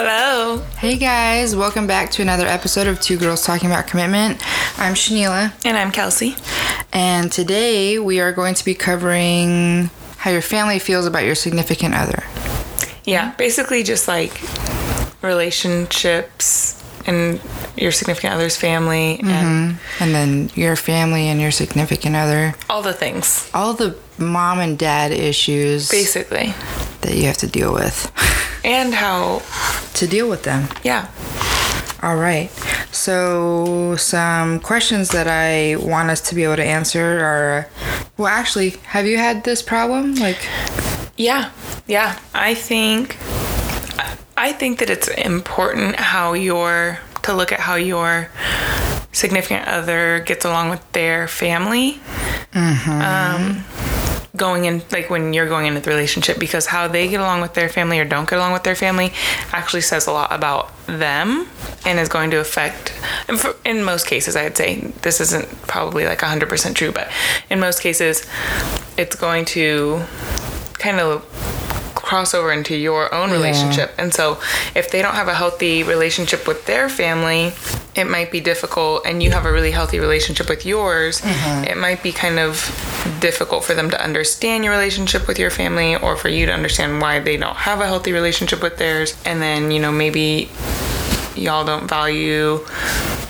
Hello. Hey guys, welcome back to another episode of Two Girls Talking About Commitment. I'm Shanila, And I'm Kelsey. and today we are going to be covering how your family feels about your significant other. Yeah, basically just like relationships and your significant other's family and mm-hmm. And then your family and your significant other, all the things, all the mom and dad issues basically. that you have to deal with And how, to deal with them. yeah. All right. So, some questions that I want us to be able to answer are well, actually, have you had this problem? Like, Yeah, yeah. I think I think that it's important how your to look at how your significant other gets along with their family. Um, going in like when you're going into the relationship because how they get along with their family or don't get along with their family actually says a lot about them and is going to affect in most cases i'd say this isn't probably like 100% true but in most cases it's going to kind of cross over into your own relationship. And so if they don't have a healthy relationship with their family, it might be difficult and you have a really healthy relationship with yours, mm-hmm. it might be kind of difficult for them to understand your relationship with your family or for you to understand why they don't have a healthy relationship with theirs. And then, you know, maybe y'all don't value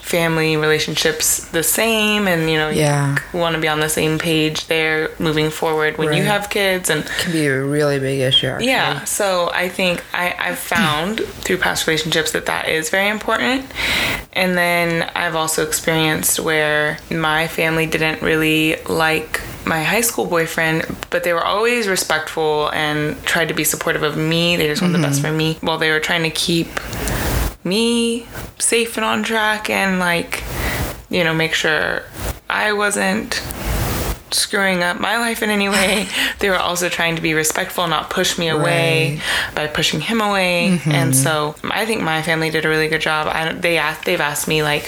family relationships the same and you know Yeah. you want to be on the same page there moving forward when you have kids and it can be a really big issue. Actually. yeah, so I think I, I've found through past relationships that that is very important. And then I've also experienced where my family didn't really like my high school boyfriend, but they were always respectful and tried to be supportive of me. They just wanted the best mm-hmm. for me while they were trying to keep me safe and on track and like, you know, make sure I wasn't screwing up my life in any way. they were also trying to be respectful, not push me away by pushing him away. And so I think my family did a really good job. I they asked, they've asked me like,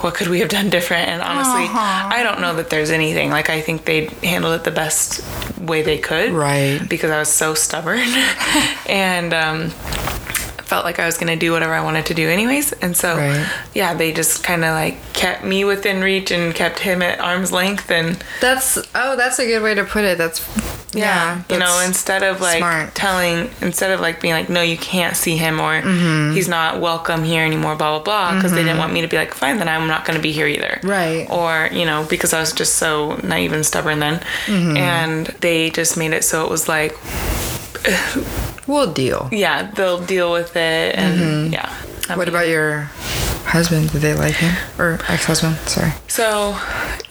what could we have done different? And honestly, I don't know that there's anything. Like I think they handled it the best way they could. Right. Because I was so stubborn, and um, felt like I was gonna do whatever I wanted to do anyways. And so Right. yeah, they just kind of like kept me within reach and kept him at arm's length and That's oh, that's a good way to put it. That's yeah. you know instead of like smart. telling instead of like being like no you can't see him or Mm-hmm. he's not welcome here anymore blah blah blah because they didn't want me to be like fine then i'm not going to be here either Right. or you know because i was just so naive and stubborn then Mm-hmm. and they just made it so it was like we'll deal. yeah they'll deal with it and yeah I Mm-hmm. What about your husband? Did they like him or ex-husband? Sorry. So,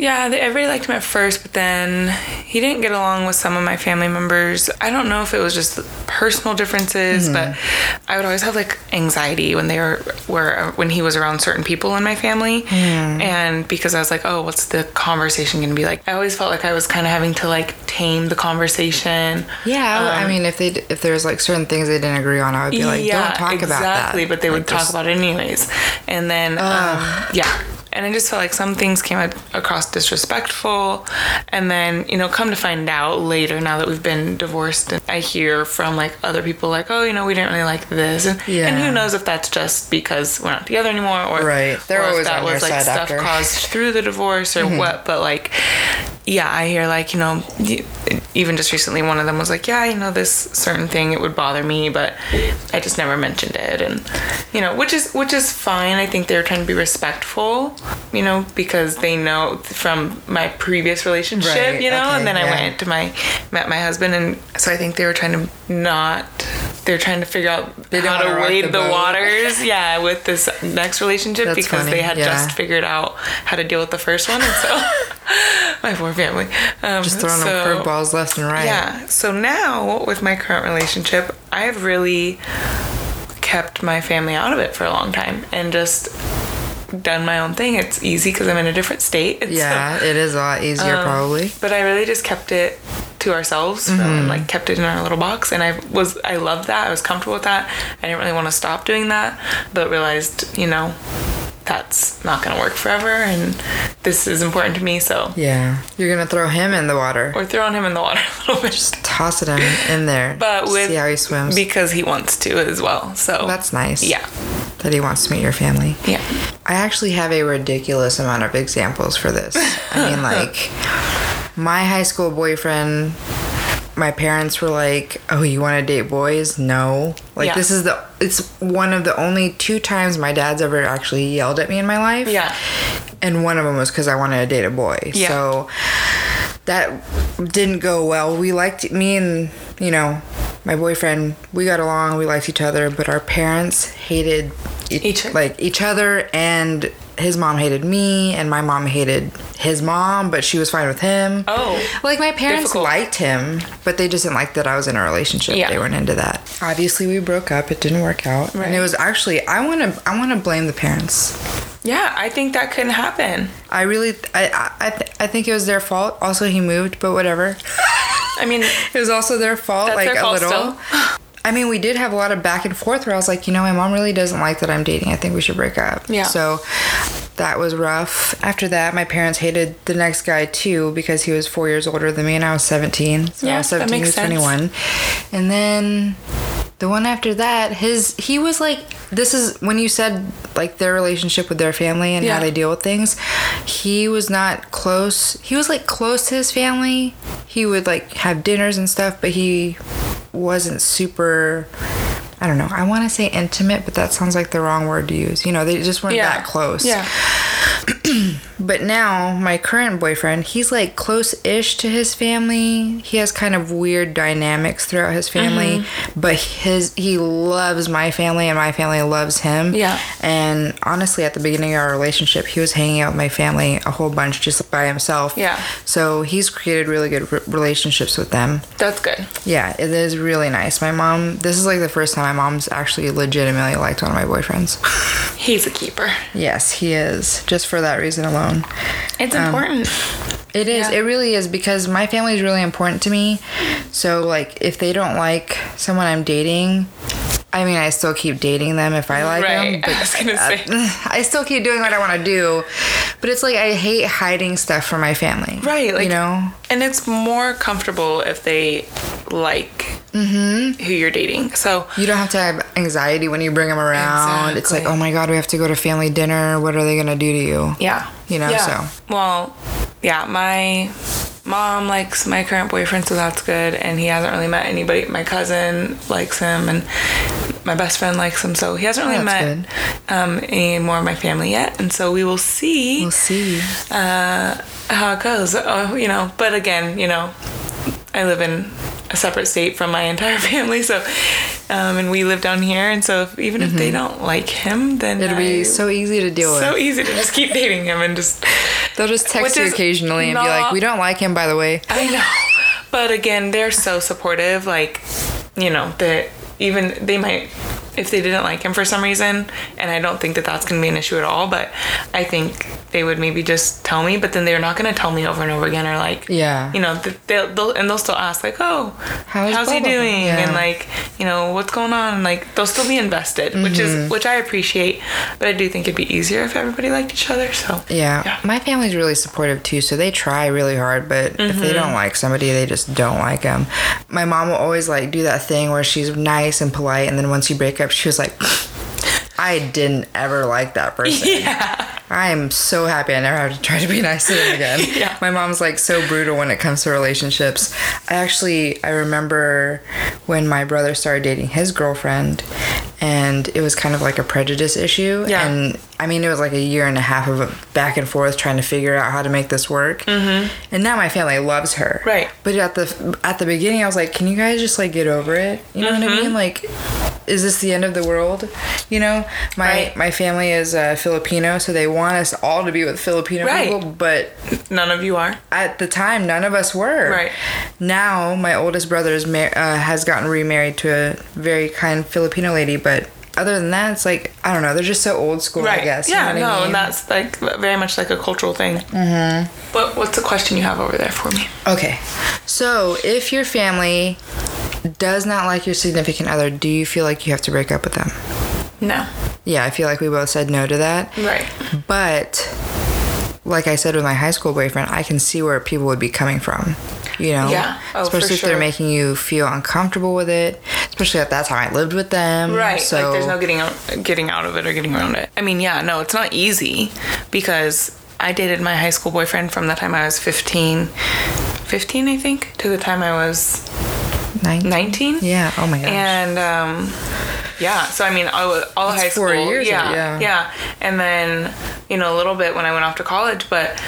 yeah, they, everybody liked him at first, but then he didn't get along with some of my family members. I don't know if it was just personal differences, but mm-hmm. I would always have like anxiety when they were were when he was around certain people in my family, mm. and because I was like, oh, what's the conversation gonna be like? I always felt like I was kind of having to like tame the conversation. Yeah, I um, mean, if they if there's like certain things they didn't agree on, I would be like, don't talk about that. exactly. But they would Like, talk about it anyways. And then, um, yeah. And I just felt like some things came across disrespectful. And then, you know, come to find out later, now that we've been divorced, and I hear from like other people, like, oh, you know, we didn't really like this. And, and who knows if that's just because we're not together anymore or, Right. They're or if always that was like stuff after. Mm-hmm. caused through the divorce or what. But like, yeah, I hear like, you know, even just recently, one of them was like, yeah, you know, this certain thing, it would bother me, but I just never mentioned it. And, you know, which is, which is fine. I think they're trying to be respectful, you know, because they know from my previous relationship, Right, you know, okay, and then I went to my, met my husband. And so I think they were trying to not, they're trying to figure out They how to wade the the, waters, yeah, with this next relationship That's because funny, they had yeah. just figured out how to deal with the first one. And so, my poor family. Um, just throwing so, them curveballs left and right. Yeah. So now with my current relationship, I've really kept my family out of it for a long time and just done my own thing. It's easy because I'm in a different state. so- Yeah, it is a lot easier Um, probably. but I really just kept it to ourselves Mm-hmm. and like kept it in our little box and I was I loved that. I was comfortable with that. I didn't really want to stop doing that, but realized, you know, that's not going to work forever and this is important to me so Yeah. You're gonna throw him in the water. we're throwing him in the water a little bit just Toss it in, in there. but with see how he swims. because he wants to as well so That's nice. yeah That he wants to meet your family. yeah I actually have a ridiculous amount of examples for this. I mean, like, my high school boyfriend, my parents were like, Oh, you want to date boys? No. Like, Yeah. this is the, it's one of the only two times my dad's ever actually yelled at me in my life. yeah And one of them was because I wanted to date a boy. Yeah. So that didn't go well. We liked, me and, you know, my boyfriend, we got along, we liked each other, but our parents hated each, Each- like each other and his mom hated me and my mom hated his mom, but she was fine with him. Oh. Like my parents Difficult. liked him, but they just didn't like that I was in a relationship. Yeah. They weren't into that. Obviously we broke up. It didn't work out. Right. And it was actually I wanna I wanna blame the parents. Yeah i think that couldn't happen I really, I, I, I, th- I think it was their fault. Also, he moved, but whatever. i mean It was also their fault, like their a fault little. still. I mean, we did have a lot of back and forth where I was like, you know, my mom really doesn't like that I'm dating. I think we should break up. Yeah. So that was rough. After that, my parents hated the next guy too because he was four years older than me and I was 17. So I Yeah, was that 17 makes to sense. 21. And then the one after that, his, he was like, this is when you said like their relationship with their family and Yeah. how they deal with things. He was not close. He was like close to his family. He would like have dinners and stuff, but he wasn't super I don't know. I want to say intimate, but that sounds like the wrong word to use. You know, they just weren't yeah that close. yeah But now, my current boyfriend, he's like close ish to his family. He has kind of weird dynamics throughout his family, Mm-hmm. but his he loves my family and my family loves him. Yeah. And honestly, at the beginning of our relationship, he was hanging out with my family a whole bunch just by himself. Yeah. So he's created really good re- relationships with them. that's good Yeah, it is really nice. My mom, this is like the first time my mom's actually legitimately liked one of my boyfriends. he's a keeper yes, he is. Just for that reason alone. it's um, important It is. Yeah. It really is because my family is really important to me. So like if they don't like someone I'm dating, I mean I still keep dating them if I like Right. them, but I was gonna say. I still keep doing what I want to do. But it's like I hate hiding stuff from my family. Right, like- you know. and it's more comfortable if they like Mm-hmm. who you're dating so You don't have to have anxiety when you bring them around. It's like, oh my god, we have to go to family dinner. What are they gonna do to you? Yeah. You know, yeah. so. Well, yeah, my mom likes my current boyfriend, so that's good. And he hasn't really met anybody. My cousin likes him, and my best friend likes him, so he hasn't really Oh, met um, any more of my family yet. And so we will see We'll see. uh, how it goes. Oh, you know, but again, you know, I live in a separate state from my entire family, so um, and we live down here, and so if, even if they don't like him, then Mm-hmm. It'll be I- so easy to deal so with. So easy to just keep dating him and just They'll just text you occasionally and be like, "We don't like him, by the way." I know. But again, they're so supportive. Like, you know, that even they might, if they didn't like him for some reason, and I don't think that that's going to be an issue at all, but I think they would maybe just tell me, but then they're not going to tell me over and over again, or like, Yeah. you know, they'll, they'll and they'll still ask like, oh, How's how's blah, he doing, Yeah. and like, you know, what's going on, and like they'll still be invested, which Mm-hmm. is which I appreciate, but I do think it'd be easier if everybody liked each other. So Yeah. Yeah. My family's really supportive too, so they try really hard, but if Mm-hmm. they don't like somebody, they just don't like them. My mom will always like do that thing where she's nice and polite, and then once you break up, she was like, I didn't ever like that person. yeah, I'm so happy I never have to try to be nice to them again. Yeah. My mom's like so brutal when it comes to relationships. I actually I remember when my brother started dating his girlfriend and it was kind of like a prejudice issue Yeah. and I mean it was like a year and a half of a back and forth trying to figure out how to make this work. Mm-hmm. And now my family loves her. Right. But at the at the beginning I was like, can you guys just like get over it? You know what Mm-hmm. I mean? Like is this the end of the world? You know, my Right. my family is uh, Filipino, so they want us all to be with Filipino Right. people. But none of you are. at the time, none of us were. Right. Now, my oldest brother is mar- uh, has gotten remarried to a very kind Filipino lady, but other than that, it's like I don't know. They're just so old school, I guess. you Yeah, know what no, I mean? that's like very much like a cultural thing. Mm-hmm. But what's the question you have over there for me? Okay. So, if your family does not like your significant other, do you feel like you have to break up with them? No. yeah, I feel like we both said no to that. Right. But like I said with my high school boyfriend, I can see where people would be coming from. You know, Yeah. Oh, especially if they're making you feel uncomfortable with it. Especially at that time, I lived with them. Right. So like there's no getting out, getting out of it or getting around it. I mean, yeah, no, it's not easy because I dated my high school boyfriend from the time I was 15, 15 I think, to the time I was Nine- 19. Yeah. Oh my gosh. And um, yeah, so I mean, all, all That's high school. four years, yeah, yeah. yeah, and then you know a little bit when I went off to college, but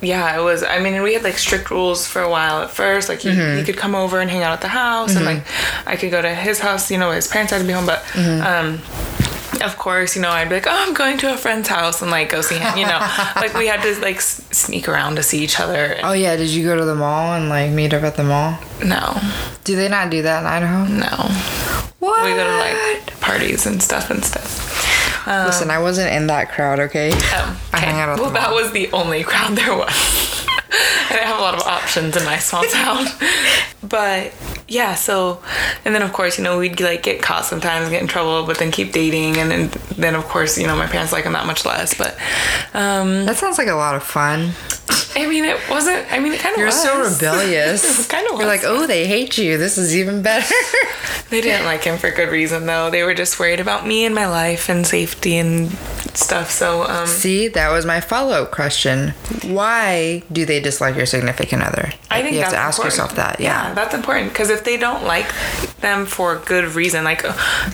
yeah, it was. I mean, we had like strict rules for a while at first. Like he, Mm-hmm. he could come over and hang out at the house, and like I could go to his house. You know, his parents had to be home, but. Mm-hmm. um of course, you know, I'd be like, oh, I'm going to a friend's house and like go see him. You know, like we had to like s- sneak around to see each other. oh yeah, did you go to the mall and like meet up at the mall? No, Do they not do that in Idaho? no, What? we go to like parties and stuff and stuff. Um, Listen, I wasn't in that crowd. Okay. Oh, I okay. hung out at well, that was the only crowd there was. I didn't have a lot of options in my small town. But yeah, so and then of course, you know, we'd like get caught sometimes, get in trouble, but then keep dating and then, then of course, you know, my parents like him that much less. But um That sounds like a lot of fun. I mean it wasn't I mean it kinda You're was. so rebellious. It was kinda You're was. like, oh, they hate you. This is even better. They didn't like him for good reason though. They were just worried about me and my life and safety and stuff. So um See, that was my follow up question. Why do they dislike your significant other? I think you have to ask important. yourself that. Yeah, that's important because if they don't like them for good reason, like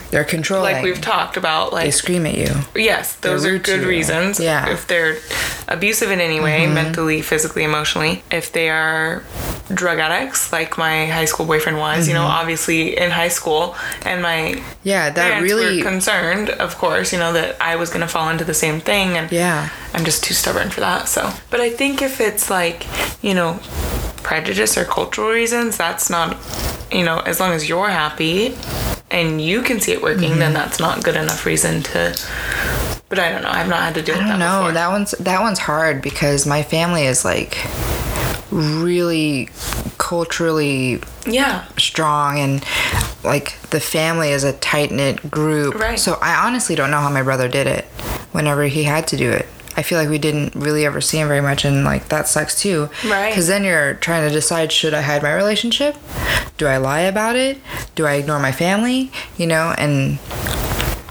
they're controlling. like we've talked about, like they scream at you. yes, those They're are good reasons. Yeah. if they're abusive in any way, Mm-hmm. mentally, physically, emotionally, if they are drug addicts, like my high school boyfriend was, you know, Mm-hmm. obviously in high school, and my Yeah, that really. were concerned, of course, you know, that I was gonna fall into the same thing, and yeah. I'm just too stubborn for that. So, but I think if it's like, you know, prejudice or cultural reasons, that's not, you know, as long as you're happy and you can see it working, Mm-hmm. then that's not good enough reason to. But I don't know. I've not had to deal with I that don't know. before. That one's that one's hard because my family is like really culturally yeah. strong and like the family is a tight knit group. Right. So I honestly don't know how my brother did it whenever he had to do it. I feel like we didn't really ever see him very much, and like that sucks too. Right. Because then you're trying to decide should I hide my relationship? Do I lie about it? Do I ignore my family? You know, and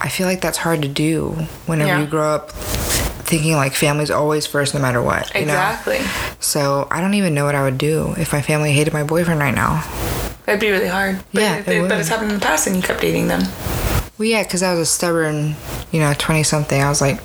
I feel like that's hard to do whenever Yeah. you grow up thinking like family's always first no matter what. You know? Exactly. So I don't even know what I would do if my family hated my boyfriend right now. That'd be really hard. But, Yeah, it, it but it's happened in the past and you kept dating them. Well, yeah, because I was a stubborn, you know, 20 something. I was like,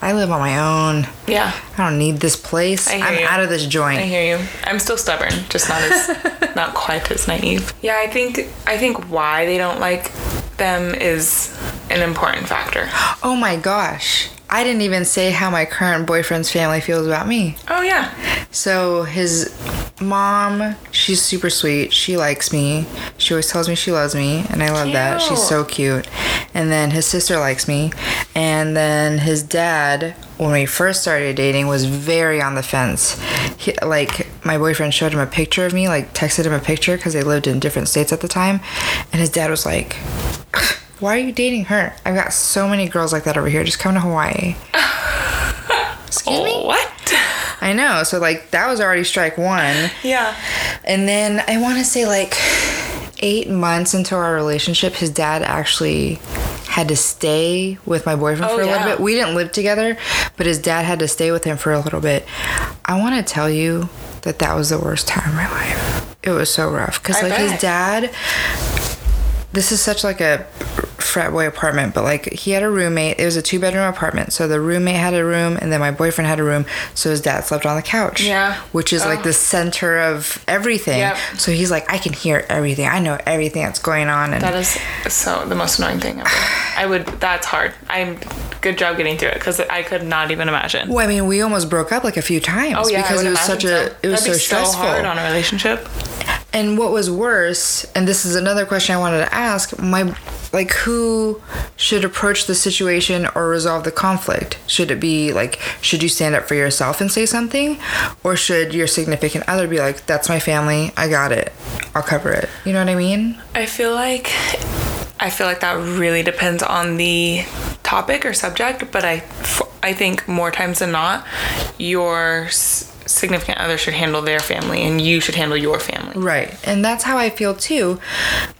I live on my own. Yeah. I don't need this place. I you. out of this joint. I hear you. I'm still stubborn, just not as not quite as naive. Yeah, I think I think why they don't like them is an important factor. Oh my gosh. I didn't even say how my current boyfriend's family feels about me. Oh yeah. So his mom, she's super sweet. She likes me. She always tells me she loves me, and I love that. She's so cute. And then his sister likes me. And then his dad, when we first started dating, was very on the fence. He, like my boyfriend showed him a picture of me, like texted him a picture because they lived in different states at the time, and his dad was like. Why are you dating her? I've got so many girls like that over here. Just come to Hawaii. Excuse me? What? I know. So like that was already strike one. Yeah. And then I want to say like eight months into our relationship, his dad actually had to stay with my boyfriend Oh, for a yeah. little bit. We didn't live together, but his dad had to stay with him for a little bit. I want to tell you that that was the worst time of my life. It was so rough because like his dad. This is such like a frat boy apartment, but like he had a roommate. It was a two bedroom apartment, so the roommate had a room, and then my boyfriend had a room. So his dad slept on the couch. Yeah. which is like Oh. the center of everything. Yep. So he's like, I can hear everything. I know everything that's going on. And That is so the most annoying thing ever. I would. That's hard. I'm. Good job getting through it because I could not even imagine. well, I mean, we almost broke up like a few times Oh yeah, because it was such a it was That'd so be stressful. hard on a relationship. And what was worse, and this is another question I wanted to ask, my like who should approach the situation or resolve the conflict? Should it be like should you stand up for yourself and say something or should your significant other be like that's my family, I got it. I'll cover it. You know what I mean? I feel like I feel like that really depends on the topic or subject, but I, I think more times than not, your significant other should handle their family and you should handle your family. Right. And that's how I feel too.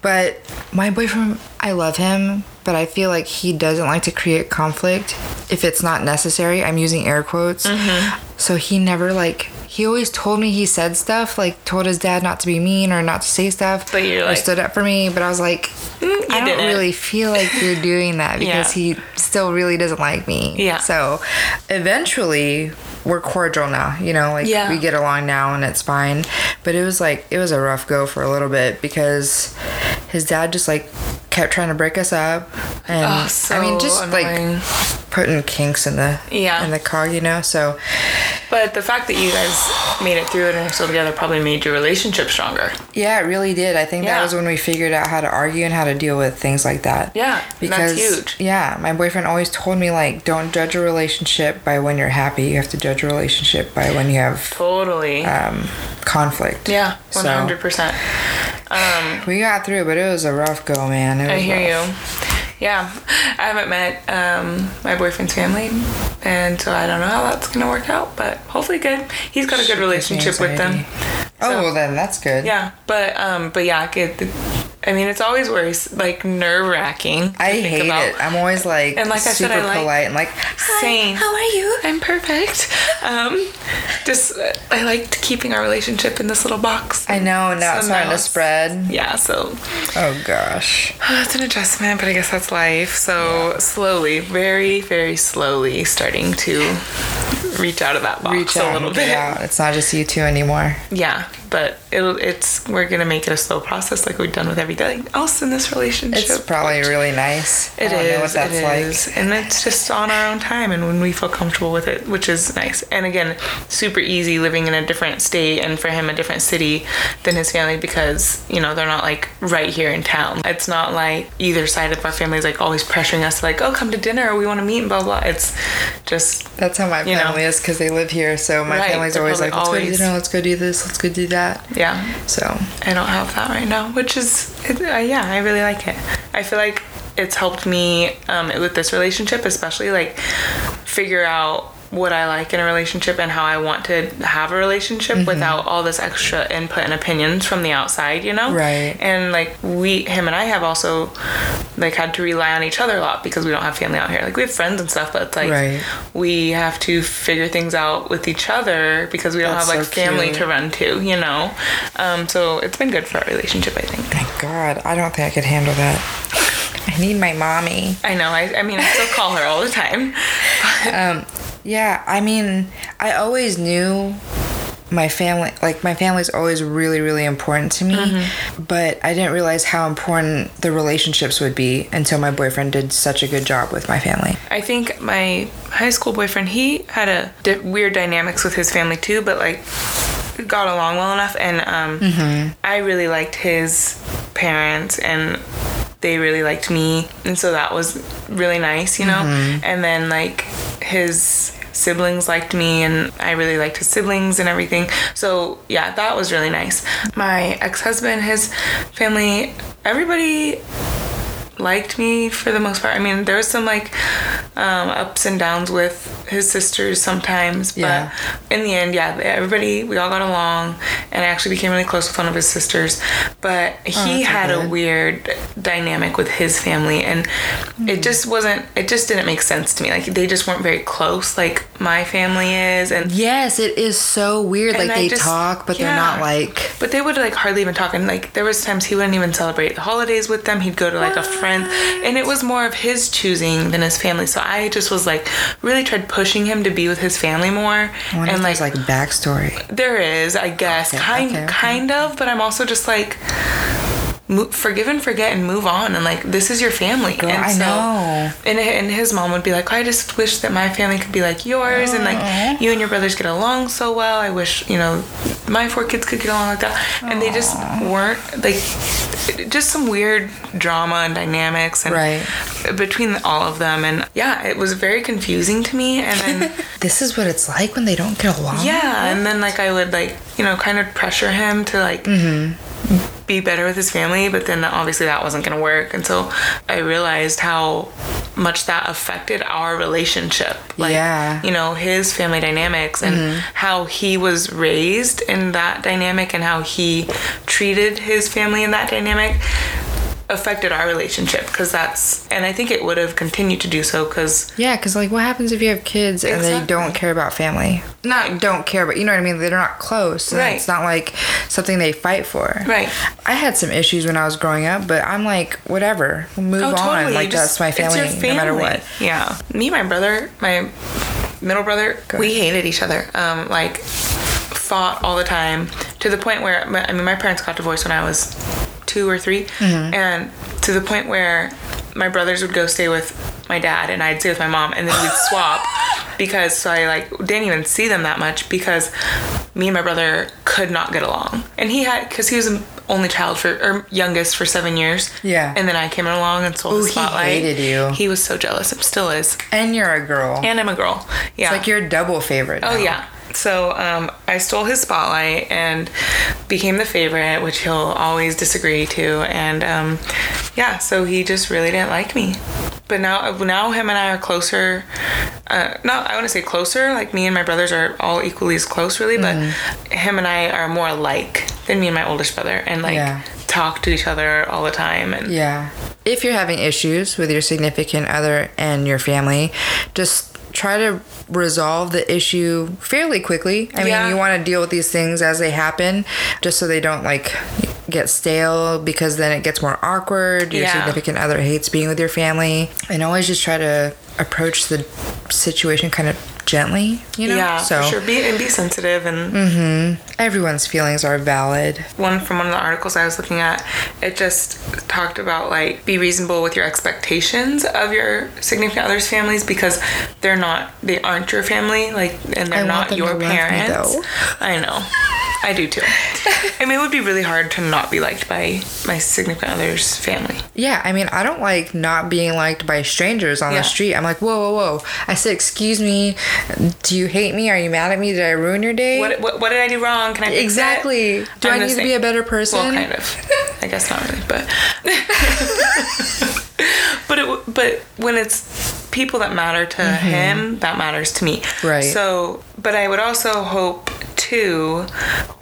But my boyfriend, I love him, but I feel like he doesn't like to create conflict if it's not necessary. I'm using air quotes. Mm-hmm. So he never like he always told me he said stuff like told his dad not to be mean or not to say stuff But you're like- stood up for me but i was like mm, you i don't really feel like you're doing that because Yeah. he still really doesn't like me Yeah. so eventually we're cordial now you know like Yeah. we get along now and it's fine but it was like it was a rough go for a little bit because his dad just like kept trying to break us up and Oh, so i mean just annoying. like putting kinks in the Yeah. in the car, you know so But the fact that you guys made it through it and are still together probably made your relationship stronger. Yeah, it really did. I think Yeah. that was when we figured out how to argue and how to deal with things like that. Yeah, because that's huge. yeah, my boyfriend always told me like, don't judge a relationship by when you're happy. You have to judge a relationship by when you have Totally. um, conflict. yeah, 100%. Um, we got through, but it was a rough go, man. It I hear rough. you. Yeah, I haven't met um, my boyfriend's family, and so I don't know how that's gonna work out. But hopefully, good. He's got a good relationship with them. anxiety. Oh, well, then that's good. Yeah, but um, but yeah, it, I mean, it's always worse, like nerve wracking. I hate it. I'm always like, And like I said, super I like- polite and like, Same. How are you? I'm perfect. Um, just I liked keeping our relationship in this little box. I know, now it's starting to spread. Yeah, so Oh gosh. it's an adjustment, but I guess that's life. So slowly, very, very slowly, starting to reach out of that box Reach a little and bit. out. It's not just you two anymore. Yeah, but it'll it's we're gonna make it a slow process like we've done with everything else in this relationship. It's probably really nice. It I is. know what that's it like. And it's just on our own time and when we feel comfortable with it, which is nice. And again, super easy living in a different state and for him a different city than his family because, you know, they're not like right here in town. It's not like either side of our family is like always pressuring us like, oh, come to dinner, we want to meet, and blah, blah. It's just, That's how my You know. family is because they live here. So my Right, family's always like, let's go always- to dinner, let's go do this, let's go do that. Yeah. So I don't have that right now, which is, it, uh, yeah, I really like it. I feel like it's helped me um, with this relationship, especially like figure out what I like in a relationship and how I want to have a relationship without all this extra input and opinions from the outside, you know? Right. And like we, him and I have also like had to rely on each other a lot because we don't have family out here. Like we have friends and stuff, but it's like Right. we have to figure things out with each other because we don't That's have like so family cute. to run to, you know? Um, so it's been good for our relationship, I think. thank God, I don't think I could handle that. I need my mommy. I know. I, I mean, I still call her all the time. Um, yeah, I mean, I always knew my family, like my family's always really, really important to me, Mm-hmm. but I didn't realize how important the relationships would be until my boyfriend did such a good job with my family. I think my high school boyfriend, he had a di- weird dynamics with his family too, but like got along well enough. And um, I really liked his parents and they really liked me. And so that was really nice, you know? And then like his siblings liked me and I really liked his siblings and everything. So yeah, that was really nice. My ex-husband, his family, everybody liked me for the most part. I mean, there was some like um, ups and downs with his sisters sometimes, but Yeah. in the end, yeah, everybody we all got along, and I actually became really close with one of his sisters. But he Oh, had a weird dynamic with his family, and Hmm. it just wasn't. It just didn't make sense to me. Like they just weren't very close, like my family is, and Yes, it is so weird. Like I they just- talk, but they're not like. but they would like hardly even talk and like there was times he wouldn't even celebrate the holidays with them he'd go to like a friend and it was more of his choosing than his family so i just was like really tried pushing him to be with his family more and like, like backstory. there is i guess Okay, kind okay, okay. kind of but i'm also just like mo- forgive and forget and move on and like this is your family. Girl, and I know. and, and his mom would be like i just wish that my family could be like yours and like mm-hmm. you and your brothers get along so well. I wish you know my four kids could get along like that. And they just weren't like just some weird drama and dynamics and Right. between all of them. And yeah it was very confusing to me. And then This is what it's like when they don't get along. yeah and then like i would like you know kind of pressure him to like mm-hmm. Be better with his family but then obviously that wasn't going to work and so i realized how much that affected our relationship. Like, Yeah. you know, his family dynamics and mm-hmm. how he was raised in that dynamic and how he treated his family in that dynamic affected our relationship because that's and I think it would have continued to do so because Yeah, because like, what happens if you have kids and they don't care about family? Not don't care, but you know what I mean. They're not close. and Right. It's not like something they fight for. Right. I had some issues when I was growing up, but I'm like, whatever. We'll move on. Like just, that's my Oh, your family, no matter what. Yeah. Me, my brother, my middle brother, we hated each other. Um, like fought all the time to the point where I mean, my parents got divorced when I was two or 3 Mm-hmm. and to the point where my brothers would go stay with my dad and I'd stay with my mom, and then we'd swap because so I like didn't even see them that much because me and my brother could not get along, and he had because he was an only child for or youngest for seven years. Yeah. and then I came along and stole Ooh, the he spotlight. hated you. He was so jealous. It still is. And you're a girl. And I'm a girl. Yeah. It's like your double favorite. Oh yeah. So um, I stole his spotlight and became the favorite, which he'll always disagree to. And um, yeah, so he just really didn't like me. But now, now him and I are closer. Uh, not I want to say closer. Like me and my brothers are all equally as close, really. But Mm-hmm. him and I are more alike than me and my oldest brother, and like Yeah. talk to each other all the time. And Yeah. If you're having issues with your significant other and your family, just try to resolve the issue fairly quickly. I mean, you want to deal with these things as they happen just so they don't like get stale because then it gets more awkward. Your Yeah. significant other hates being with your family. And always just try to approach the situation kind of gently, you know? yeah, so for sure. Be and be sensitive and mm-hmm. everyone's feelings are valid. one from one of the articles I was looking at, it just talked about like be reasonable with your expectations of your significant others' families because they're not they aren't your family, like and they're I not your parents. I know. I do too. I mean it would be really hard to not be liked by my significant other's family. Yeah, I mean, I don't like not being liked by strangers on Yeah. the street. I'm like, whoa, whoa, whoa. I said, excuse me, do you hate me? Are you mad at me? Did I ruin your day? What, what, what did I do wrong? Can I fix it? exactly. Do I'm I need to be a better person? Well, kind of. I guess not really, but but it but when it's people that matter to him, that matters to me. Mm-hmm. Right. So, but I would also hope too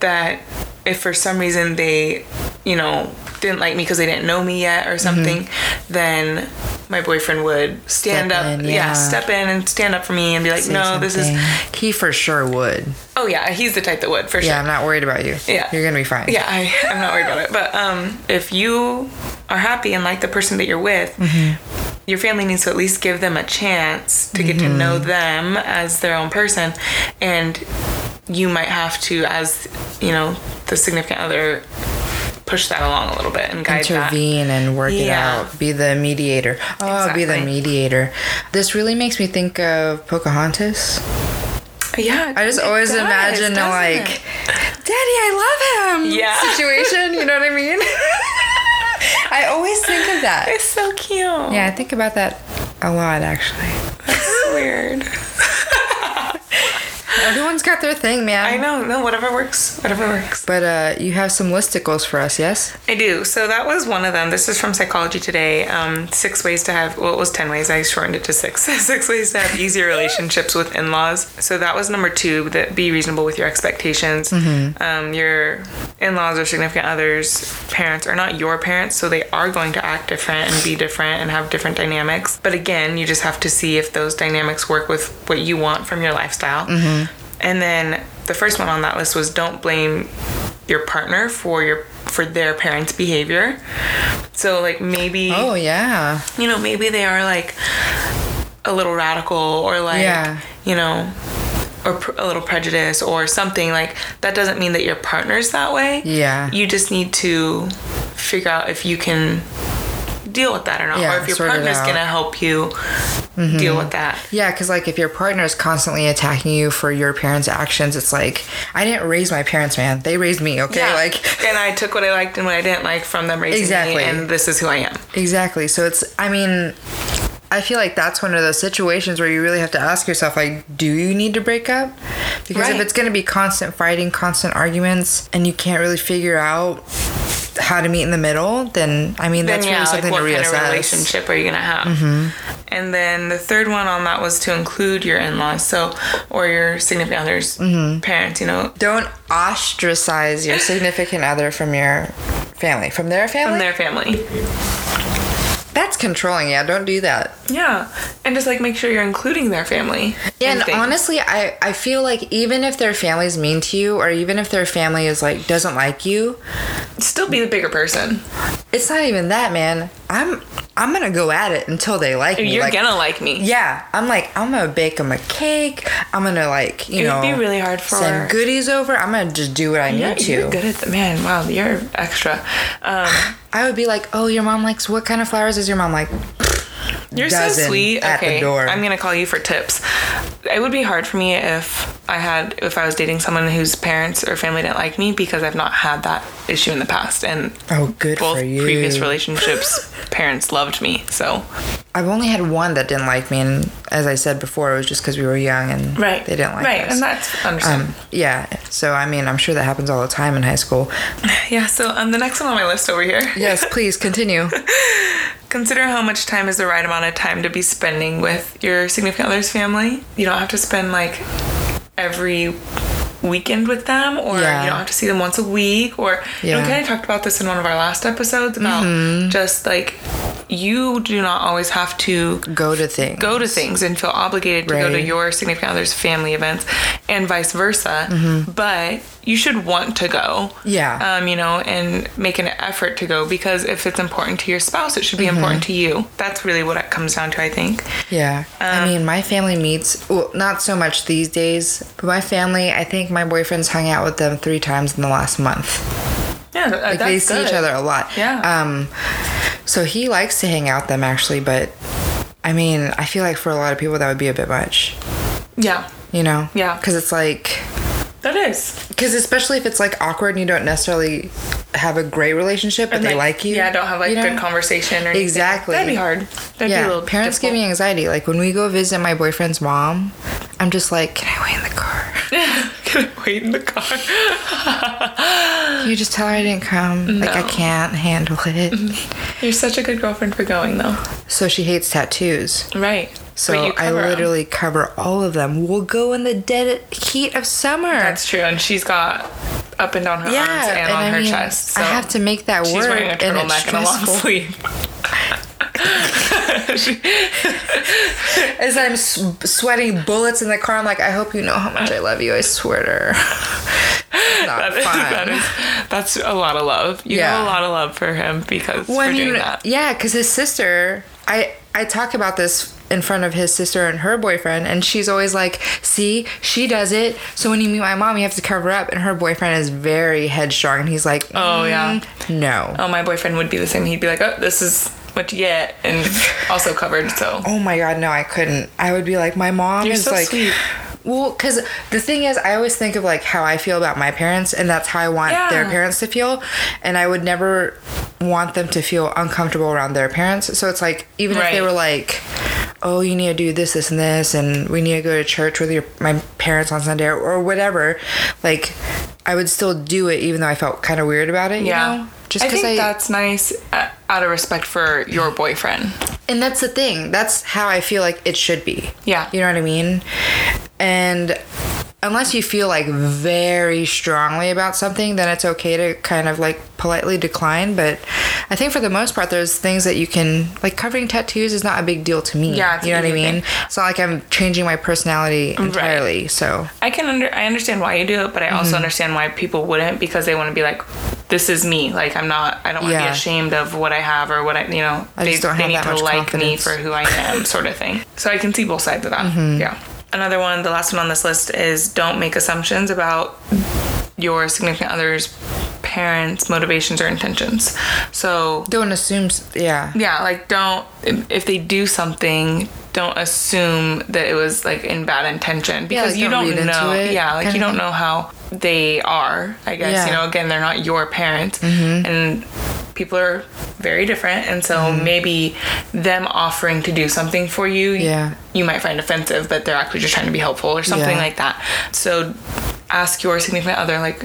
that if for some reason they, you know, didn't like me because they didn't know me yet or something, then my boyfriend would stand Step up, in, yeah. yeah. step in and stand up for me and be like, Say no, this is, something. He for sure would. oh yeah, he's the type that would for sure. Yeah, I'm not worried about you. Yeah. You're going to be fine. Yeah, I, I'm not worried about it. But um, if you are happy and like the person that you're with, your family needs to at least give them a chance to get to mm-hmm. know them as their own person. And you might have to, as, you know, the significant other, push that along a little bit and guide that. Intervene and work it Yeah. out. Be the mediator. Oh, be the mediator. This really makes me think of Pocahontas. Yeah. I just always does, imagine a like, it? Daddy, I love him. Yeah. Situation. You know what I mean? I always think of that. It's so cute. Yeah, I think about that a lot actually. That's weird. Everyone's got their thing, man. I know. No, whatever works. Whatever works. But uh, you have some listicles for us, yes? I do. So that was one of them. This is from Psychology Today. Um, six ways to have, well, it was 10 ways. I shortened it to six. six ways to have easier relationships with in laws. So that was number two, that be reasonable with your expectations. Um, your in laws or significant others' parents are not your parents, so they are going to act different and be different and have different dynamics. But again, you just have to see if those dynamics work with what you want from your lifestyle. And then the first one on that list was don't blame your partner for your for their parents' behavior. So like maybe Oh yeah. you know maybe they are like a little radical or like Yeah. you know or pr- a little prejudice or something like that doesn't mean that your partner's that way. Yeah. You just need to figure out if you can deal with that or not Yeah, or if your partner's going to help you mm-hmm. deal with that. Yeah, because like if your partner is constantly attacking you for your parents' actions, it's like I didn't raise my parents, man. They raised me. Okay, Yeah. like and I took what I liked and what I didn't like from them raising Exactly. me, and this is who I am. exactly. So it's. I mean, I feel like that's one of those situations where you really have to ask yourself, like, do you need to break up? Because if it's going to be constant fighting, constant arguments, and you can't really figure out how to meet in the middle, then I mean Then that's yeah, really like something what to kind of reassess. relationship are you gonna have? Mm-hmm. And then the third one on that was to include your in laws, so, or your significant other's mm-hmm. parents, you know, Don't ostracize your significant other from your family. From their family? from their family. That's controlling. Yeah, don't do that. Yeah. And just like make sure you're including their family. Yeah, and things. honestly, I, I feel like even if their family's mean to you, or even if their family is like doesn't like you, still be the bigger person. it's not even that, man. I'm I'm gonna go at it until they like me. You're like, gonna like me. Yeah, I'm like I'm gonna bake them a cake. I'm gonna like you It know would be really hard for send goodies over. I'm gonna just do what I Yeah, need to. you're good at the man. Wow, you're extra. Um, I would be like, oh, your mom likes what kind of flowers does your mom like? You're so sweet. at the okay, door. I'm gonna call you for tips. It would be hard for me if I had if I was dating someone whose parents or family didn't like me because I've not had that issue in the past, and Oh, good both for you. previous relationships, parents loved me. So I've only had one that didn't like me, and as I said before, it was just because we were young and right, they didn't like right, us. and that's understandable. um, yeah. So I mean, I'm sure that happens all the time in high school. yeah. So um, the next one on my list over here. Yes, please continue. Consider how much time is the right amount of time to be spending with your significant other's family. You don't have to spend like every weekend with them or Yeah. you don't have to see them once a week or you know, we kind of talked about this in one of our last episodes about Mm-hmm. just like you do not always have to Go to things. go to things and feel obligated to go to your significant other's family events and vice versa but you should want to go Mm-hmm. Yeah. um, you know and make an effort to go because if it's important to your spouse it should Mm-hmm. be important to you that's really what it comes down to i think Yeah. I Um, mean, my family meets, well, not so much these days, but my family, I think my boyfriend's hung out with them three times in the last month. Yeah Like, that's they see each other a lot. Yeah. Um, so he likes to hang out with them, actually, but I mean, I feel like for a lot of people, that would be a bit much, yeah you know? Yeah. Because it's like, that is because especially if it's like awkward and you don't necessarily have a great relationship, but And, they like you. yeah don't have like you know? good conversation or anything. Exactly. that'd be hard that'd be a Yeah, little parents give me anxiety. Like when we go visit my boyfriend's mom, I'm just like, can I wait in the car? Can I wait in the car You just tell her I didn't come. Like I can't handle it. you're such a good girlfriend for going though So she hates tattoos. right So I literally cover all of them. We'll go in the dead heat of summer. That's true, and she's got up and down her yeah, arms and, on I her mean, chest. So I have to make that she's work, wearing a and it's turtleneck and a long sleeve. As I'm s- sweating bullets in the car, I'm like, I hope you know how much I love you. I swear to her. Not that is, fun. that is, that's a lot of love. You Yeah. have a lot of love for him because I doing that. yeah, because his sister, I I talk about this in front of his sister and her boyfriend, and she's always like, "See, she does it. So when you meet my mom, you have to cover up." And her boyfriend is very headstrong, and he's like, Oh, yeah. "Mm, no." Oh, my boyfriend would be the same. He'd be like, "Oh, this is you get," and also covered. So Oh my god, no, I couldn't. I would be like, my mom You're is so like, sweet. well, because the thing is, I always think of like how I feel about my parents, and that's how I want Yeah. their parents to feel, and I would never want them to feel uncomfortable around their parents. So it's like, even if they were like, oh, you need to do this, this, and this, and we need to go to church with your my parents on Sunday or, or whatever, like, I would still do it, even though I felt kind of weird about it. You yeah, know? just I because think I, that's nice uh, out of respect for your boyfriend. and that's the thing. That's how I feel like it should be. Yeah. You know what I mean? And unless you feel like very strongly about something, then it's okay to kind of like politely decline. But I think for the most part, there's things that you can, like covering tattoos is not a big deal to me. Yeah, You know what I mean? thing. It's not like I'm changing my personality entirely. Right. So, I can under I understand why you do it, but I Mm-hmm. also understand why people wouldn't because they want to be like, this is me. Like I'm not. I don't want to Yeah. be ashamed of what I have or what I. You know, I they, just don't they have need to like confidence. me for who I am, sort of thing. So I can see both sides of that. Mm-hmm. Yeah. Another one, the last one on this list is don't make assumptions about your significant other's parents' motivations or intentions. So don't assume, yeah. yeah, like don't if they do something, don't assume that it was like in bad intention because like, you don't don't, know. yeah, like you don't know how they are. I guess Yeah. Mm-hmm. you know. Again, they're not your parents, and people are very different, and so mm. maybe them offering to do something for you, Yeah. you might find offensive, but they're actually just trying to be helpful or something Yeah. like that. So ask your significant other like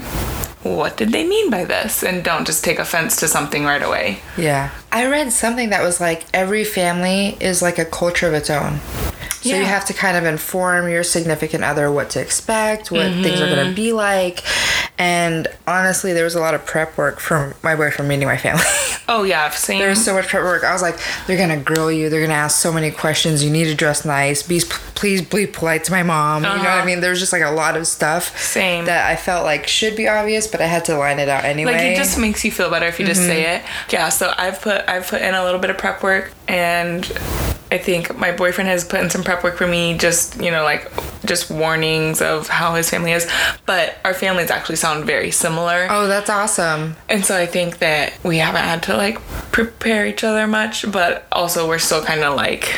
what did they mean by this? And don't just take offense to something right away. Yeah. I read something that was like every family is like a culture of its own. So you have to kind of inform your significant other what to expect, what things are going to be like. And honestly, there was a lot of prep work from my boyfriend meeting my family. Oh yeah, same. There was so much prep work. I was like, they're gonna grill you. They're gonna ask so many questions. You need to dress nice. Be please be polite to my mom. You know what I Uh-huh. mean? There's just like a lot of stuff. Same. That I felt like should be obvious, but I had to line it out anyway. like it just makes you feel better if you just say Mm-hmm. it. Yeah, so I've put I've put in a little bit of prep work and I think my boyfriend has put in some prep work for me just, you know, like just warnings of how his family is. But our families actually sound very similar. oh, that's awesome. And so I think that we haven't had to like prepare each other much, but also we're still kind of like,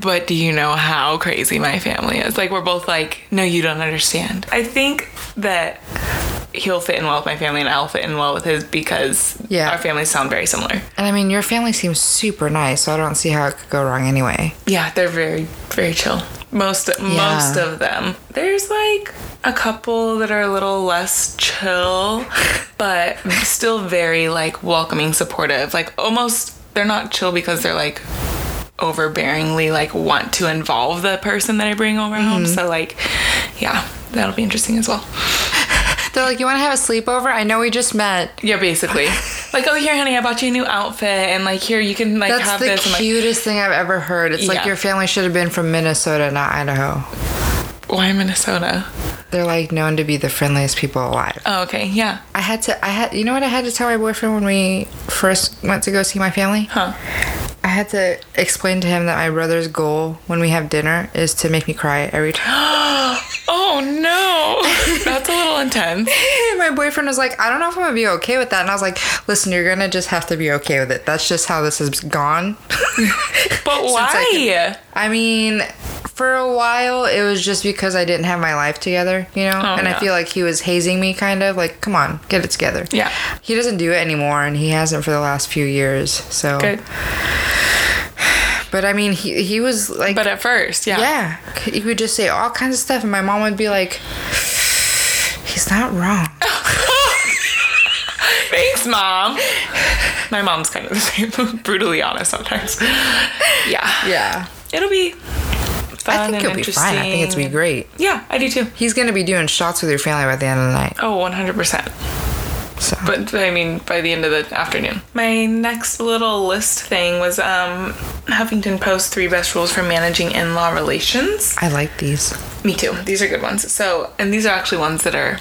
but do you know how crazy my family is? Like, we're both like, no, you don't understand. I think that he'll fit in well with my family and I'll fit in well with his because Yeah. our families sound very similar. And I mean, your family seems super nice, so I don't see how it could go wrong anyway. Yeah, they're very, very chill. Most most of them. There's like a couple that are a little less chill, but still very like welcoming, supportive. Like almost they're not chill because they're like overbearingly like want to involve the person that I bring over home. Mm-hmm. So like yeah, that'll be interesting as well. They're like, you want to have a sleepover? I know we just met. Yeah, basically. like, oh here honey, I bought you a new outfit and like here you can like That's have the this and like cutest thing I've ever heard. It's like your family should have been from Minnesota, not Idaho. why Minnesota? They're like known to be the friendliest people alive. Oh, okay, yeah. I had to, I had, you know what I had to tell my boyfriend when we first went to go see my family? Huh. I had to explain to him that my brother's goal when we have dinner is to make me cry every time. Oh no. That's a little intense. My boyfriend was like, I don't know if I'm gonna be okay with that. And I was like, listen, you're gonna just have to be okay with it. That's just how this has gone. But I why? I mean, for a while, it was just because I didn't have my life together, you know? Oh, and I feel like he was hazing me, kind of like, come on, get it together. Yeah. He doesn't do it anymore, and he hasn't for the last few years. So, Good. but I mean, he, he was like, But at first, yeah. yeah, he would just say all kinds of stuff, and my mom would be like, he's not wrong. Thanks, mom. My mom's kind of the same, brutally honest sometimes. Yeah. Yeah. It'll be fun I think and it'll be fine. I think it's be great. Yeah, I do too. He's gonna be doing shots with your family by the end of the night. Oh, 100%. So But I mean, by the end of the afternoon. My next little list thing was um, Huffington Post three best rules for managing in law relations. I like these. Me too. These are good ones. So, and these are actually ones that are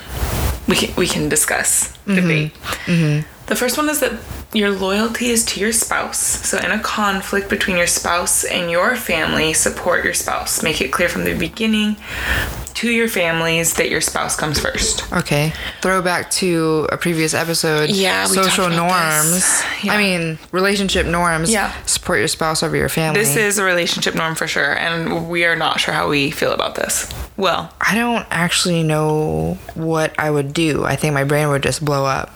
we can we can discuss, mm-hmm. debate. Mm-hmm. The first one is that your loyalty is to your spouse. So, in a conflict between your spouse and your family, support your spouse. Make it clear from the beginning to your families that your spouse comes first. Okay. Throwback to a previous episode. Yeah, Social norms. Yeah. I mean, relationship norms. Yeah. Support your spouse over your family. This is a relationship norm for sure, and we are not sure how we feel about this. Well, I don't actually know what I would do. I think my brain would just blow up.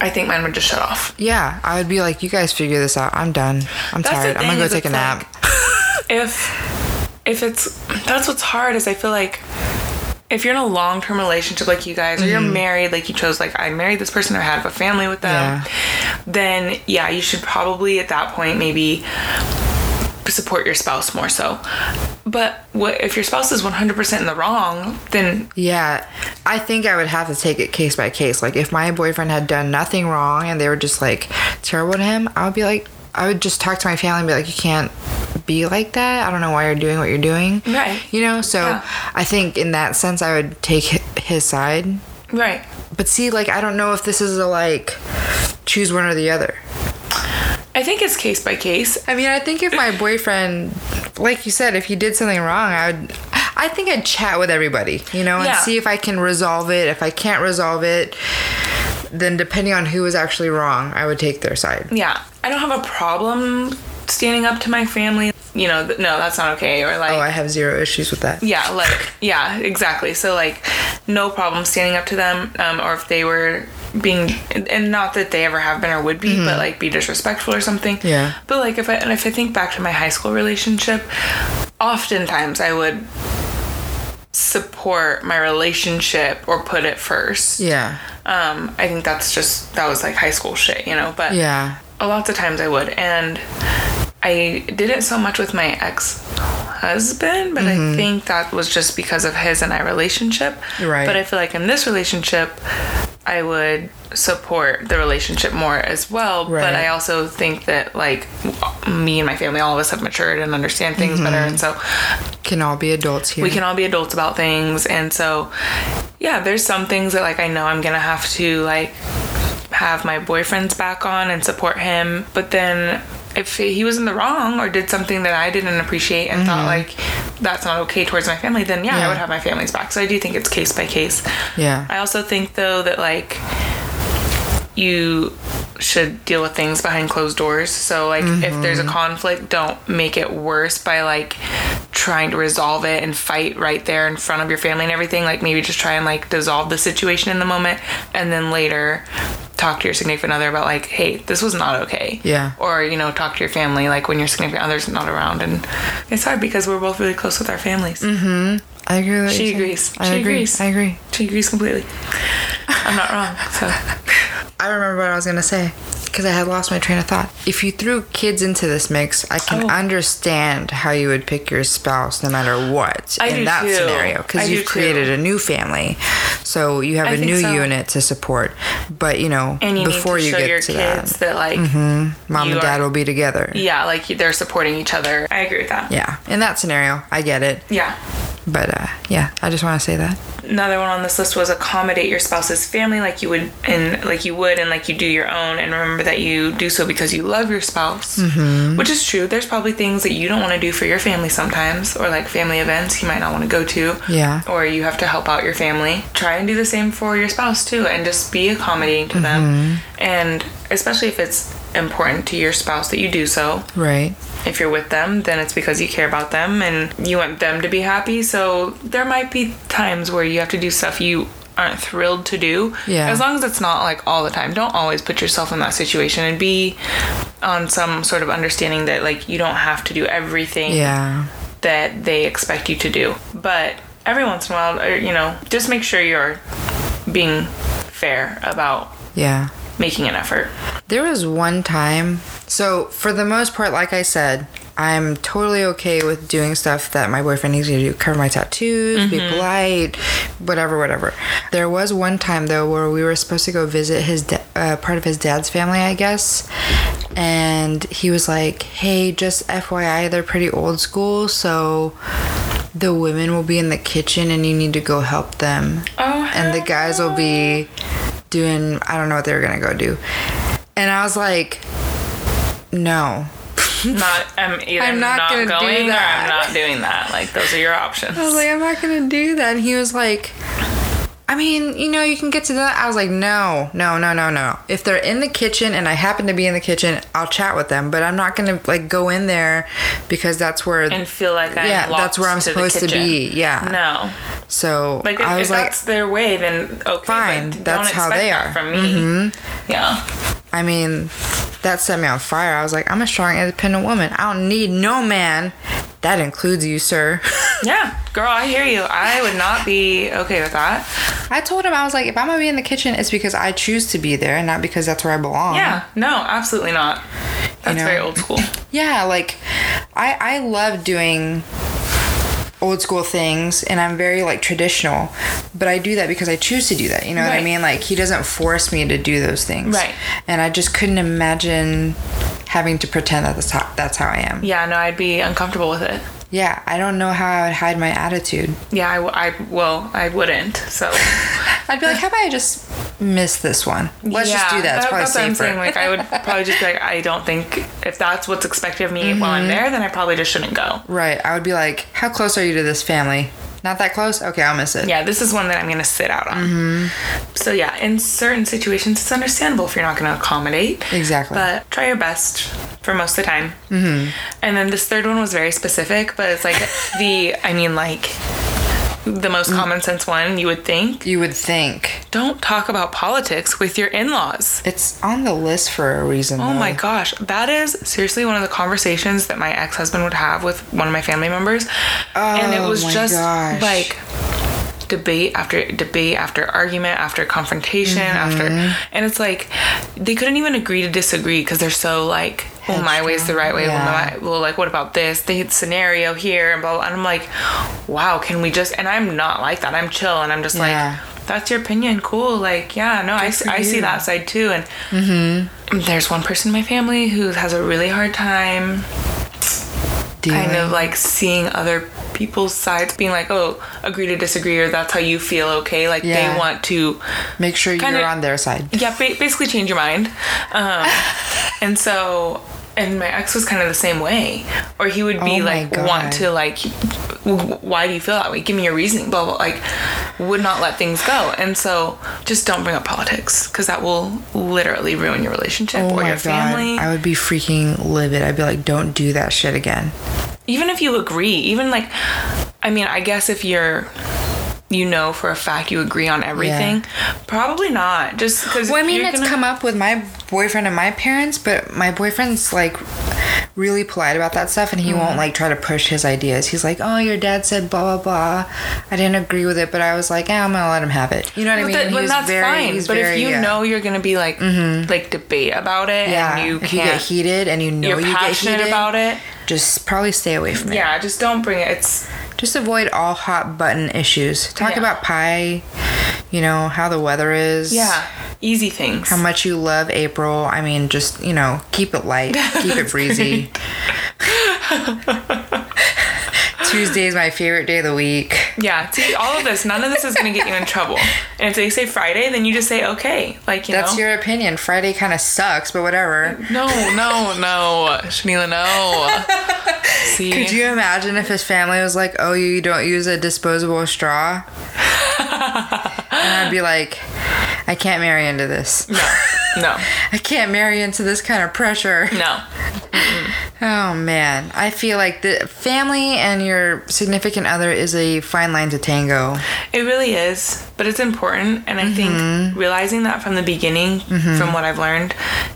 I think mine would just shut off. Yeah, I would be like, you guys figure this out. I'm done. I'm That's tired. I'm gonna go take a nap. like- if if it's that's what's hard is I feel like if you're in a long term relationship like you guys, or you're mm-hmm. married, like you chose, like I married this person or had a family with them, Yeah. then yeah, you should probably at that point maybe support your spouse more so. But what if your spouse is 100% in the wrong, then Yeah, I think I would have to take it case by case. Like, if my boyfriend had done nothing wrong and they were just like terrible to him, I would be like, I would just talk to my family and be like, you can't be like that. I don't know why you're doing what you're doing. Right. You know, so Yeah. I think in that sense, I would take his side. right. But see, like, I don't know if this is a like choose one or the other. I think it's case by case. I mean, I think if my boyfriend, like you said, if he did something wrong, I would. I think I'd chat with everybody, you know, and Yeah. see if I can resolve it. If I can't resolve it, then depending on who is actually wrong, I would take their side. Yeah. I don't have a problem standing up to my family. You know, th- no, that's not okay. Or like, Oh, I have zero issues with that. yeah, like, yeah, exactly. So, like, no problem standing up to them. Um, or if they were being, and not that they ever have been or would be, but like be disrespectful or something. Mm-hmm. Yeah. But like, if I, and if I think back to my high school relationship, oftentimes I would support my relationship or put it first. Yeah. Um, I think that's just that was like high school shit, you know. But Yeah. a lots of times I would, and I did it so much with my ex husband, but I mm-hmm. think that was just because of his and I relationship. Right. But I feel like in this relationship, I would support the relationship more as well. Right. But I also think that like me and my family, all of us have matured and understand things mm-hmm. better, and so Can all be adults here. we can all be adults about things and so yeah there's some things that like i know i'm gonna have to like have my boyfriend's back on and support him but then if he was in the wrong or did something that i didn't appreciate and thought mm-hmm. like that's not okay towards my family then yeah, i would have my family's back so i do think it's case by case Yeah. i also think though that like you should deal with things behind closed doors. So like if there's a mm-hmm. conflict, don't make it worse by like trying to resolve it and fight right there in front of your family and everything. Like maybe just try and like dissolve the situation in the moment and then later talk to your significant other about like, hey, this was not okay. Yeah. Or, you know, talk to your family like when your significant other's not around and it's hard because we're both really close with our families. Mm-hmm. I agree with She agrees. I She agree. agrees. I agree. She agrees completely. I'm not wrong. So I remember what I was gonna say because I had lost my train of thought. If you threw kids into this mix, I can Oh. understand how you would pick your spouse no matter what I in that too. scenario because you've created too. a new family, so you have I a new so. unit to support. But you know, and you before you show get your to kids that, that, like mom and dad are- will be together. yeah like they're supporting each other i agree with that Yeah, in that scenario, I get it. yeah But uh, yeah, I just want to say that. another one on this list was accommodate your spouse's family like you would and like you would and like you do your own and remember that you do so because you love your spouse Mm-hmm. which is true there's probably things that you don't want to do for your family sometimes or like family events you might not want to go to Yeah. or you have to help out your family try and do the same for your spouse too and just be accommodating to them Mm-hmm. and especially if it's important to your spouse that you do so Right. if you're with them, then it's because you care about them and you want them to be happy. So there might be times where you have to do stuff you aren't thrilled to do. Yeah. As long as it's not like all the time. Don't always put yourself in that situation and be on some sort of understanding that like you don't have to do everything Yeah. that they expect you to do. But every once in a while, or, you know, just make sure you're being fair about Yeah. making an effort. There was one time. So, for the most part, like I said, I'm totally okay with doing stuff that my boyfriend needs me to do. Cover my tattoos, be polite, whatever, whatever. There was one time, though, where we were supposed to go visit his da- uh, part of his dad's family, I guess. And he was like, hey, just FYI, they're pretty old school, so the women will be in the kitchen and you need to go help them. Oh, and the guys will be doing I don't know what they were gonna go do. And I was like, no. not I'm either I'm not not, going or. I'm not doing that. Like those are your options. I was like, I'm not gonna do that. And he was like, I mean, you know, you can get to that. I was like, no, no, no, no, no. If they're in the kitchen and I happen to be in the kitchen, I'll chat with them. But I'm not gonna like go in there because that's where and feel like I'm yeah, that's where I'm to supposed to be. Yeah. No, So like if, I was if like, that's their way, then okay, Fine, that's how they that are. from me. Mm-hmm. Yeah, I mean, that set me on fire. I was like, I'm a strong, independent woman. I don't need no man. That includes you, sir. yeah, girl, I hear you. I would not be okay with that. I told him I was like, if I'm gonna be in the kitchen, it's because I choose to be there, and not because that's where I belong. Yeah, no, absolutely not. That's know? very old school. Yeah, like I I love doing old school things and I'm very like traditional, but I do that because I choose to do that. You know what I mean? Like he doesn't force me to do those things. Right. And I just couldn't imagine having to pretend that that's how, that's how I am. Yeah, no, I'd be uncomfortable with it. Yeah, I don't know how I would hide my attitude. Yeah, I, w- I well, I wouldn't. So I'd be like, how about I just miss this one? Let's just do that. It's probably that's what I'm safer. saying. Like, I would probably just be like, I don't think if that's what's expected of me while Mm-hmm. I'm there, then I probably just shouldn't go. right. I would be like, how close are you to this family? Not that close? Okay, I'll miss it. Yeah, this is one that I'm gonna sit out on. Mm-hmm. So yeah, in certain situations, it's understandable if you're not gonna accommodate. Exactly. But try your best for most of the time. Mm-hmm. And then this third one was very specific, but it's like the, I mean, like the most mm. common sense one you would think. You would think. Don't talk about politics with your in-laws. It's on the list for a reason. Oh though. my gosh, that is seriously one of the conversations that my ex husband would have with one of my family members. and it Oh was my just gosh. like debate after debate after argument after confrontation after and it's like they couldn't even agree to disagree because they're so like oh, well my way is the right way. Well, my, well like what about this? The scenario here and blah, blah and i'm like wow can we just and i'm not like that. I'm chill and i'm just Yeah. like that's your opinion. Cool. Like yeah no I, I see that side too. And there's one person in my family who has a really hard time kind of like seeing other people's sides being like oh agree to disagree or that's how you feel okay like Yeah. they want to Make sure you're kinda- on their side. yeah ba- basically change your mind um, and so and my ex was kind of the same way or he would be Oh like God. want to like "W- why do you feel that way give me your reasoning blah blah like would not let things go and so just don't bring up politics because that will literally ruin your relationship Oh or your family. I would be freaking livid. I'd be like, don't do that shit again. even if you agree even like i mean i guess if you're you know for a fact you agree on everything probably not just because Well, I mean, it's come up with my boyfriend and my parents, but my boyfriend's like really polite about that stuff and he Mm-hmm. won't like try to push his ideas. He's like, oh, your dad said blah, blah, blah. I didn't agree with it, but I was like, eh, I'm going to let him have it. You know what I mean? But, but that's very- fine. But if you uh, know you're gonna be like mm-hmm. like debate about it yeah, and you if can't get heated and you know you're you get heated about it, just probably stay away from it. yeah, just don't bring it. It's Just avoid all hot button issues. Talk Yeah. about pie, you know, how the weather is. yeah, easy things. How much you love April. I mean, just, you know, keep it light, keep it breezy. Tuesday is my favorite day of the week. yeah, see all of this. None of this is gonna get you in trouble. And if they say Friday, then you just say okay. Like you know. That's know. your opinion. Friday kind of sucks, but whatever. no, no, no, Shanila, no. See, Could you imagine if his family was like, oh, you don't use a disposable straw? and I'd be like, I can't marry into this. no, no, I can't marry into this kind of pressure. no. Oh man, I feel like the family and your significant other is a fine line to tango. It really is, but it's important, and I think mm-hmm. realizing that from the beginning, mm-hmm. from what I've learned,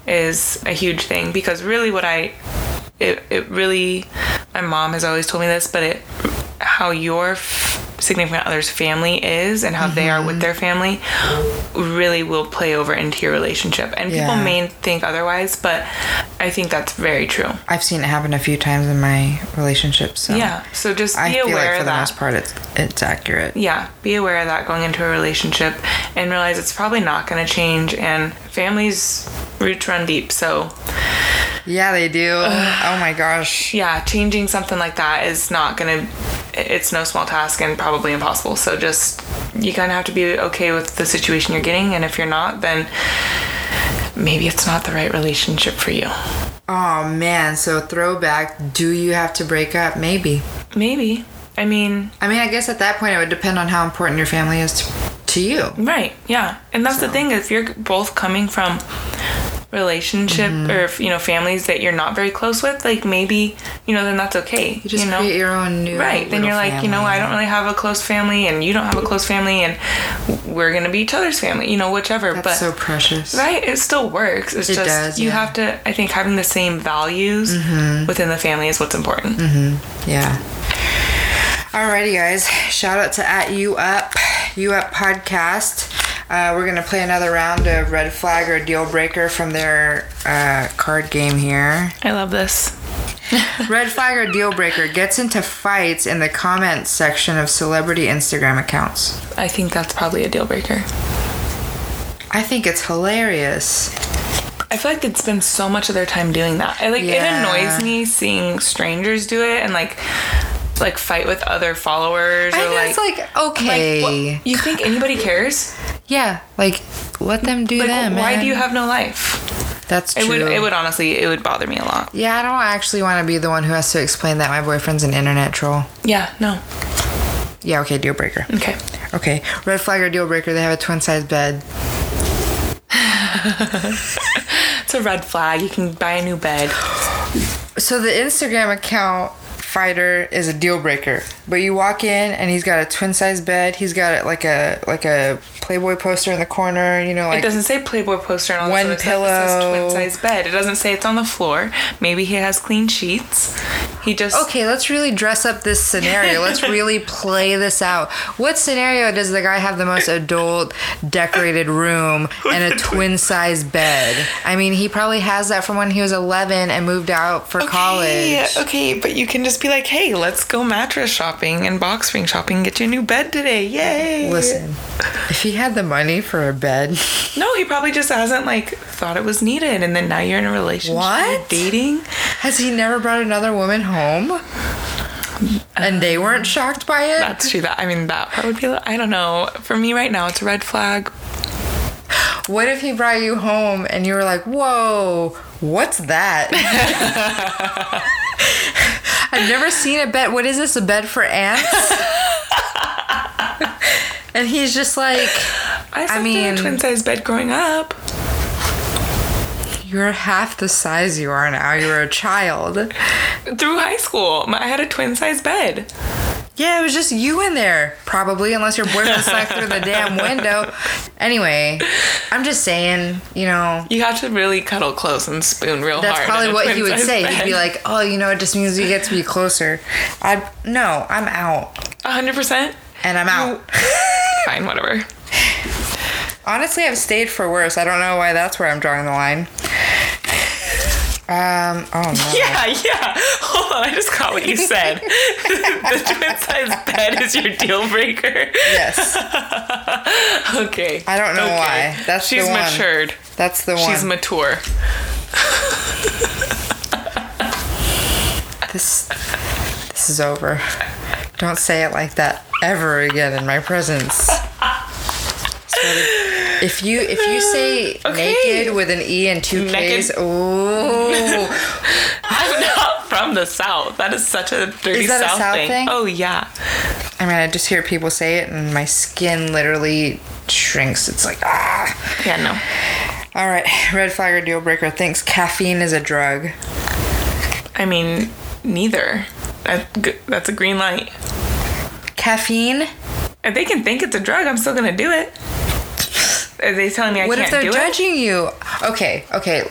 is a huge thing because really, what I it it really, my mom has always told me this, but it how your f- significant other's family is and how they are with mm-hmm. their family really will play over into your relationship, and people may think otherwise, but I think that's very true. I've seen it happen a few times in my relationships. So Yeah, so just be I feel aware like for of the that. most part, it's it's accurate. yeah, be aware of that going into a relationship and realize it's probably not going to change. And families' roots run deep. So, Yeah, they do. oh my gosh. yeah, changing something like that is not going to, it's no small task and probably impossible. So, just, you kind of have to be okay with the situation you're getting. And if you're not, then maybe it's not the right relationship for you. Oh man, so throwback. Do you have to break up? Maybe. Maybe. I mean, I mean, I guess at that point it would depend on how important your family is to, to you. Right. Yeah. And that's the thing if you're both coming from relationship Mm-hmm. or if, you know families that you're not very close with, like maybe you know then that's okay. You just know. create your own new. Right. Then you're like, you know. I don't really have a close family and you don't have a close family and we're to be each other's family, you know, whichever. That's but so precious. Right, it still works. It's It just does, you yeah. have to I think having the same values Mm-hmm. within the family is what's important. Yeah. Alrighty, guys. Shout out to at you up, you up podcast. Uh, we're gonna play another round of red flag or deal breaker from their uh, card game here. I love this. Red flag or deal breaker gets into fights in the comments section of celebrity Instagram accounts. I think that's probably a deal breaker. I think it's hilarious. I feel like they spend so much of their time doing that. I, like Yeah. it annoys me seeing strangers do it and like like fight with other followers I or think like it's like like, okay, what- you think anybody cares? yeah, like let them do Like them. why man. do you have no life? That's It true. would it would honestly it would bother me a lot. Yeah, I don't actually want to be the one who has to explain that my boyfriend's an internet troll. Yeah, no. Yeah, okay, deal breaker. Okay. Okay, red flag or deal breaker, they have a twin size bed. It's a red flag. You can buy a new bed. So the Instagram account fighter is a deal breaker. But you walk in and he's got a twin size bed. He's got like a like a Playboy poster in the corner, you know, like It like doesn't say Playboy poster and all One this other stuff. It says pillow. twin size bed. It doesn't say it's on the floor. Maybe he has clean sheets. He just Okay, let's really dress up this scenario. Let's really play this out. What scenario does the guy have the most adult decorated room and a twin size bed? I mean, he probably has that from when he was 11 and moved out for Okay, college. Okay, but you can just be like, hey, let's go mattress shopping and box spring shopping and get you a new bed today. Yay. Listen, if he had the money for a bed, No, he probably just hasn't like thought it was needed and then now you're in a relationship. What? dating. has he never brought another woman home? And they weren't shocked by it? That's true. That I mean that part would be I don't know. For me right now it's a red flag. What if he brought you home and you were like, whoa, what's that? I've never seen a bed. What is this? A bed for ants? and he's just like, I, in mean- a twin size bed growing up. you're half the size you are now. You were a child. Through high school, I had a twin size bed. Yeah, it was just you in there, probably, unless your boyfriend snuck through the damn window. Anyway, I'm just saying, you know, You have to really cuddle close and spoon real That's hard. That's probably what he would say. He'd be like, "Oh, you know, it just means we get to be closer." I no, I'm out, hundred percent. and I'm out. Fine, whatever. Honestly, I've stayed for worse. I don't know why that's where I'm drawing the line. Um. Oh no. Yeah, yeah. Hold on, I just caught what you said. the twin size bed is your deal breaker. Yes, Okay. I don't know Okay. why. That's the she's one. matured. that's the one. She's mature. this. This is over. Don't say it like that ever again in my presence. If you if you say Okay. naked with an e and two k's, Naked. oh. I'm not from the south. That is such a dirty Is that a south, South thing. thing? Oh yeah. I mean, I just hear people say it, and my skin literally shrinks. It's like ah. Yeah, no. All right, red flag or deal breaker thinks caffeine is a drug. I mean, neither. That, that's a green light. Caffeine? If they can think it's a drug, I'm still gonna do it. Are they telling me I What if can't they're do it? judging you? Okay, okay.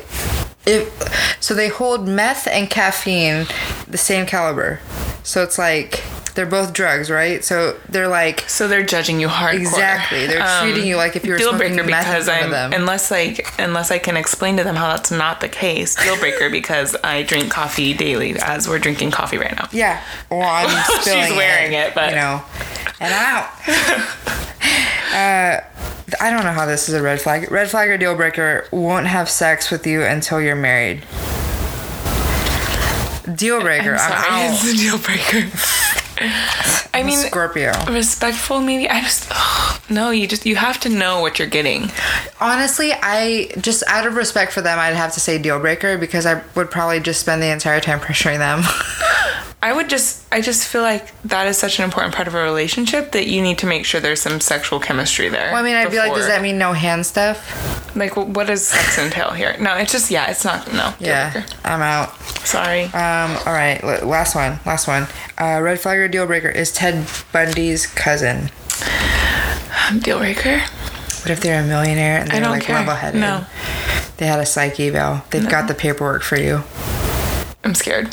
If so, they hold meth and caffeine the same caliber. So it's like they're both drugs, right? So they're like So they're judging you hardcore. Exactly. They're treating you like if you were deal breaker because I'm them. unless like unless I can explain to them how that's not the case. Deal breaker because I drink coffee daily as we're drinking coffee right now. Yeah. Well, I'm She's spilling wearing it, but- you know, and I'm out. uh, I don't know how this is a red flag. Red flag or deal breaker won't have sex with you until you're married. Deal breaker. I'm I'm, out. it's a deal breaker. I mean, Scorpio. respectful maybe. I just no. You just you have to know what you're getting. Honestly, I just out of respect for them, I'd have to say deal breaker because I would probably just spend the entire time pressuring them. I would just I just feel like that is such an important part of a relationship that you need to make sure there's some sexual chemistry there. well, I mean, I'd be like, does that mean no hand stuff? like wh- what does sex entail here? No, it's just yeah, it's not no. Yeah. I'm out. Sorry. Um, all right, last one, last one. Uh, red flag or deal breaker is Ted Bundy's cousin. deal breaker. What if they're a millionaire and they're don't like care. level headed? No. They had a psych eval. They've got the paperwork for you. I'm scared.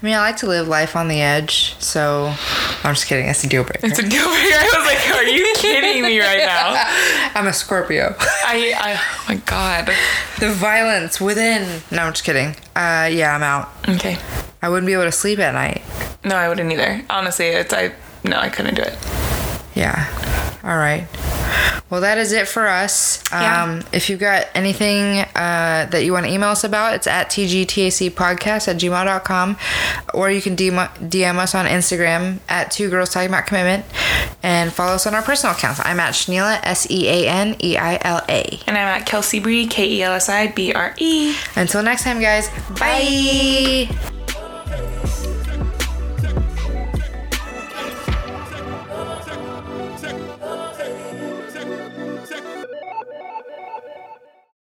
I mean, I like to live life on the edge, so I'm just kidding. It's a deal breaker. It's a deal breaker. I was like, are you kidding me right now? I'm a Scorpio. I, I oh my god. the violence within. No, I'm just kidding. Uh, yeah, I'm out. Okay. I wouldn't be able to sleep at night. No, I wouldn't either. Honestly, it's I no, I couldn't do it. Yeah. All right. Well, that is it for us. Yeah. Um, if you've got anything uh, that you want to email us about, it's at tgtacpodcast at gmail.com. Or you can DM, DM us on Instagram at Two Girls Talking About Commitment and follow us on our personal accounts. I'm at Seaneila, S E A N E I L A. And I'm at Kelsey Bree, K E L S I B R E. Until next time, guys. Bye.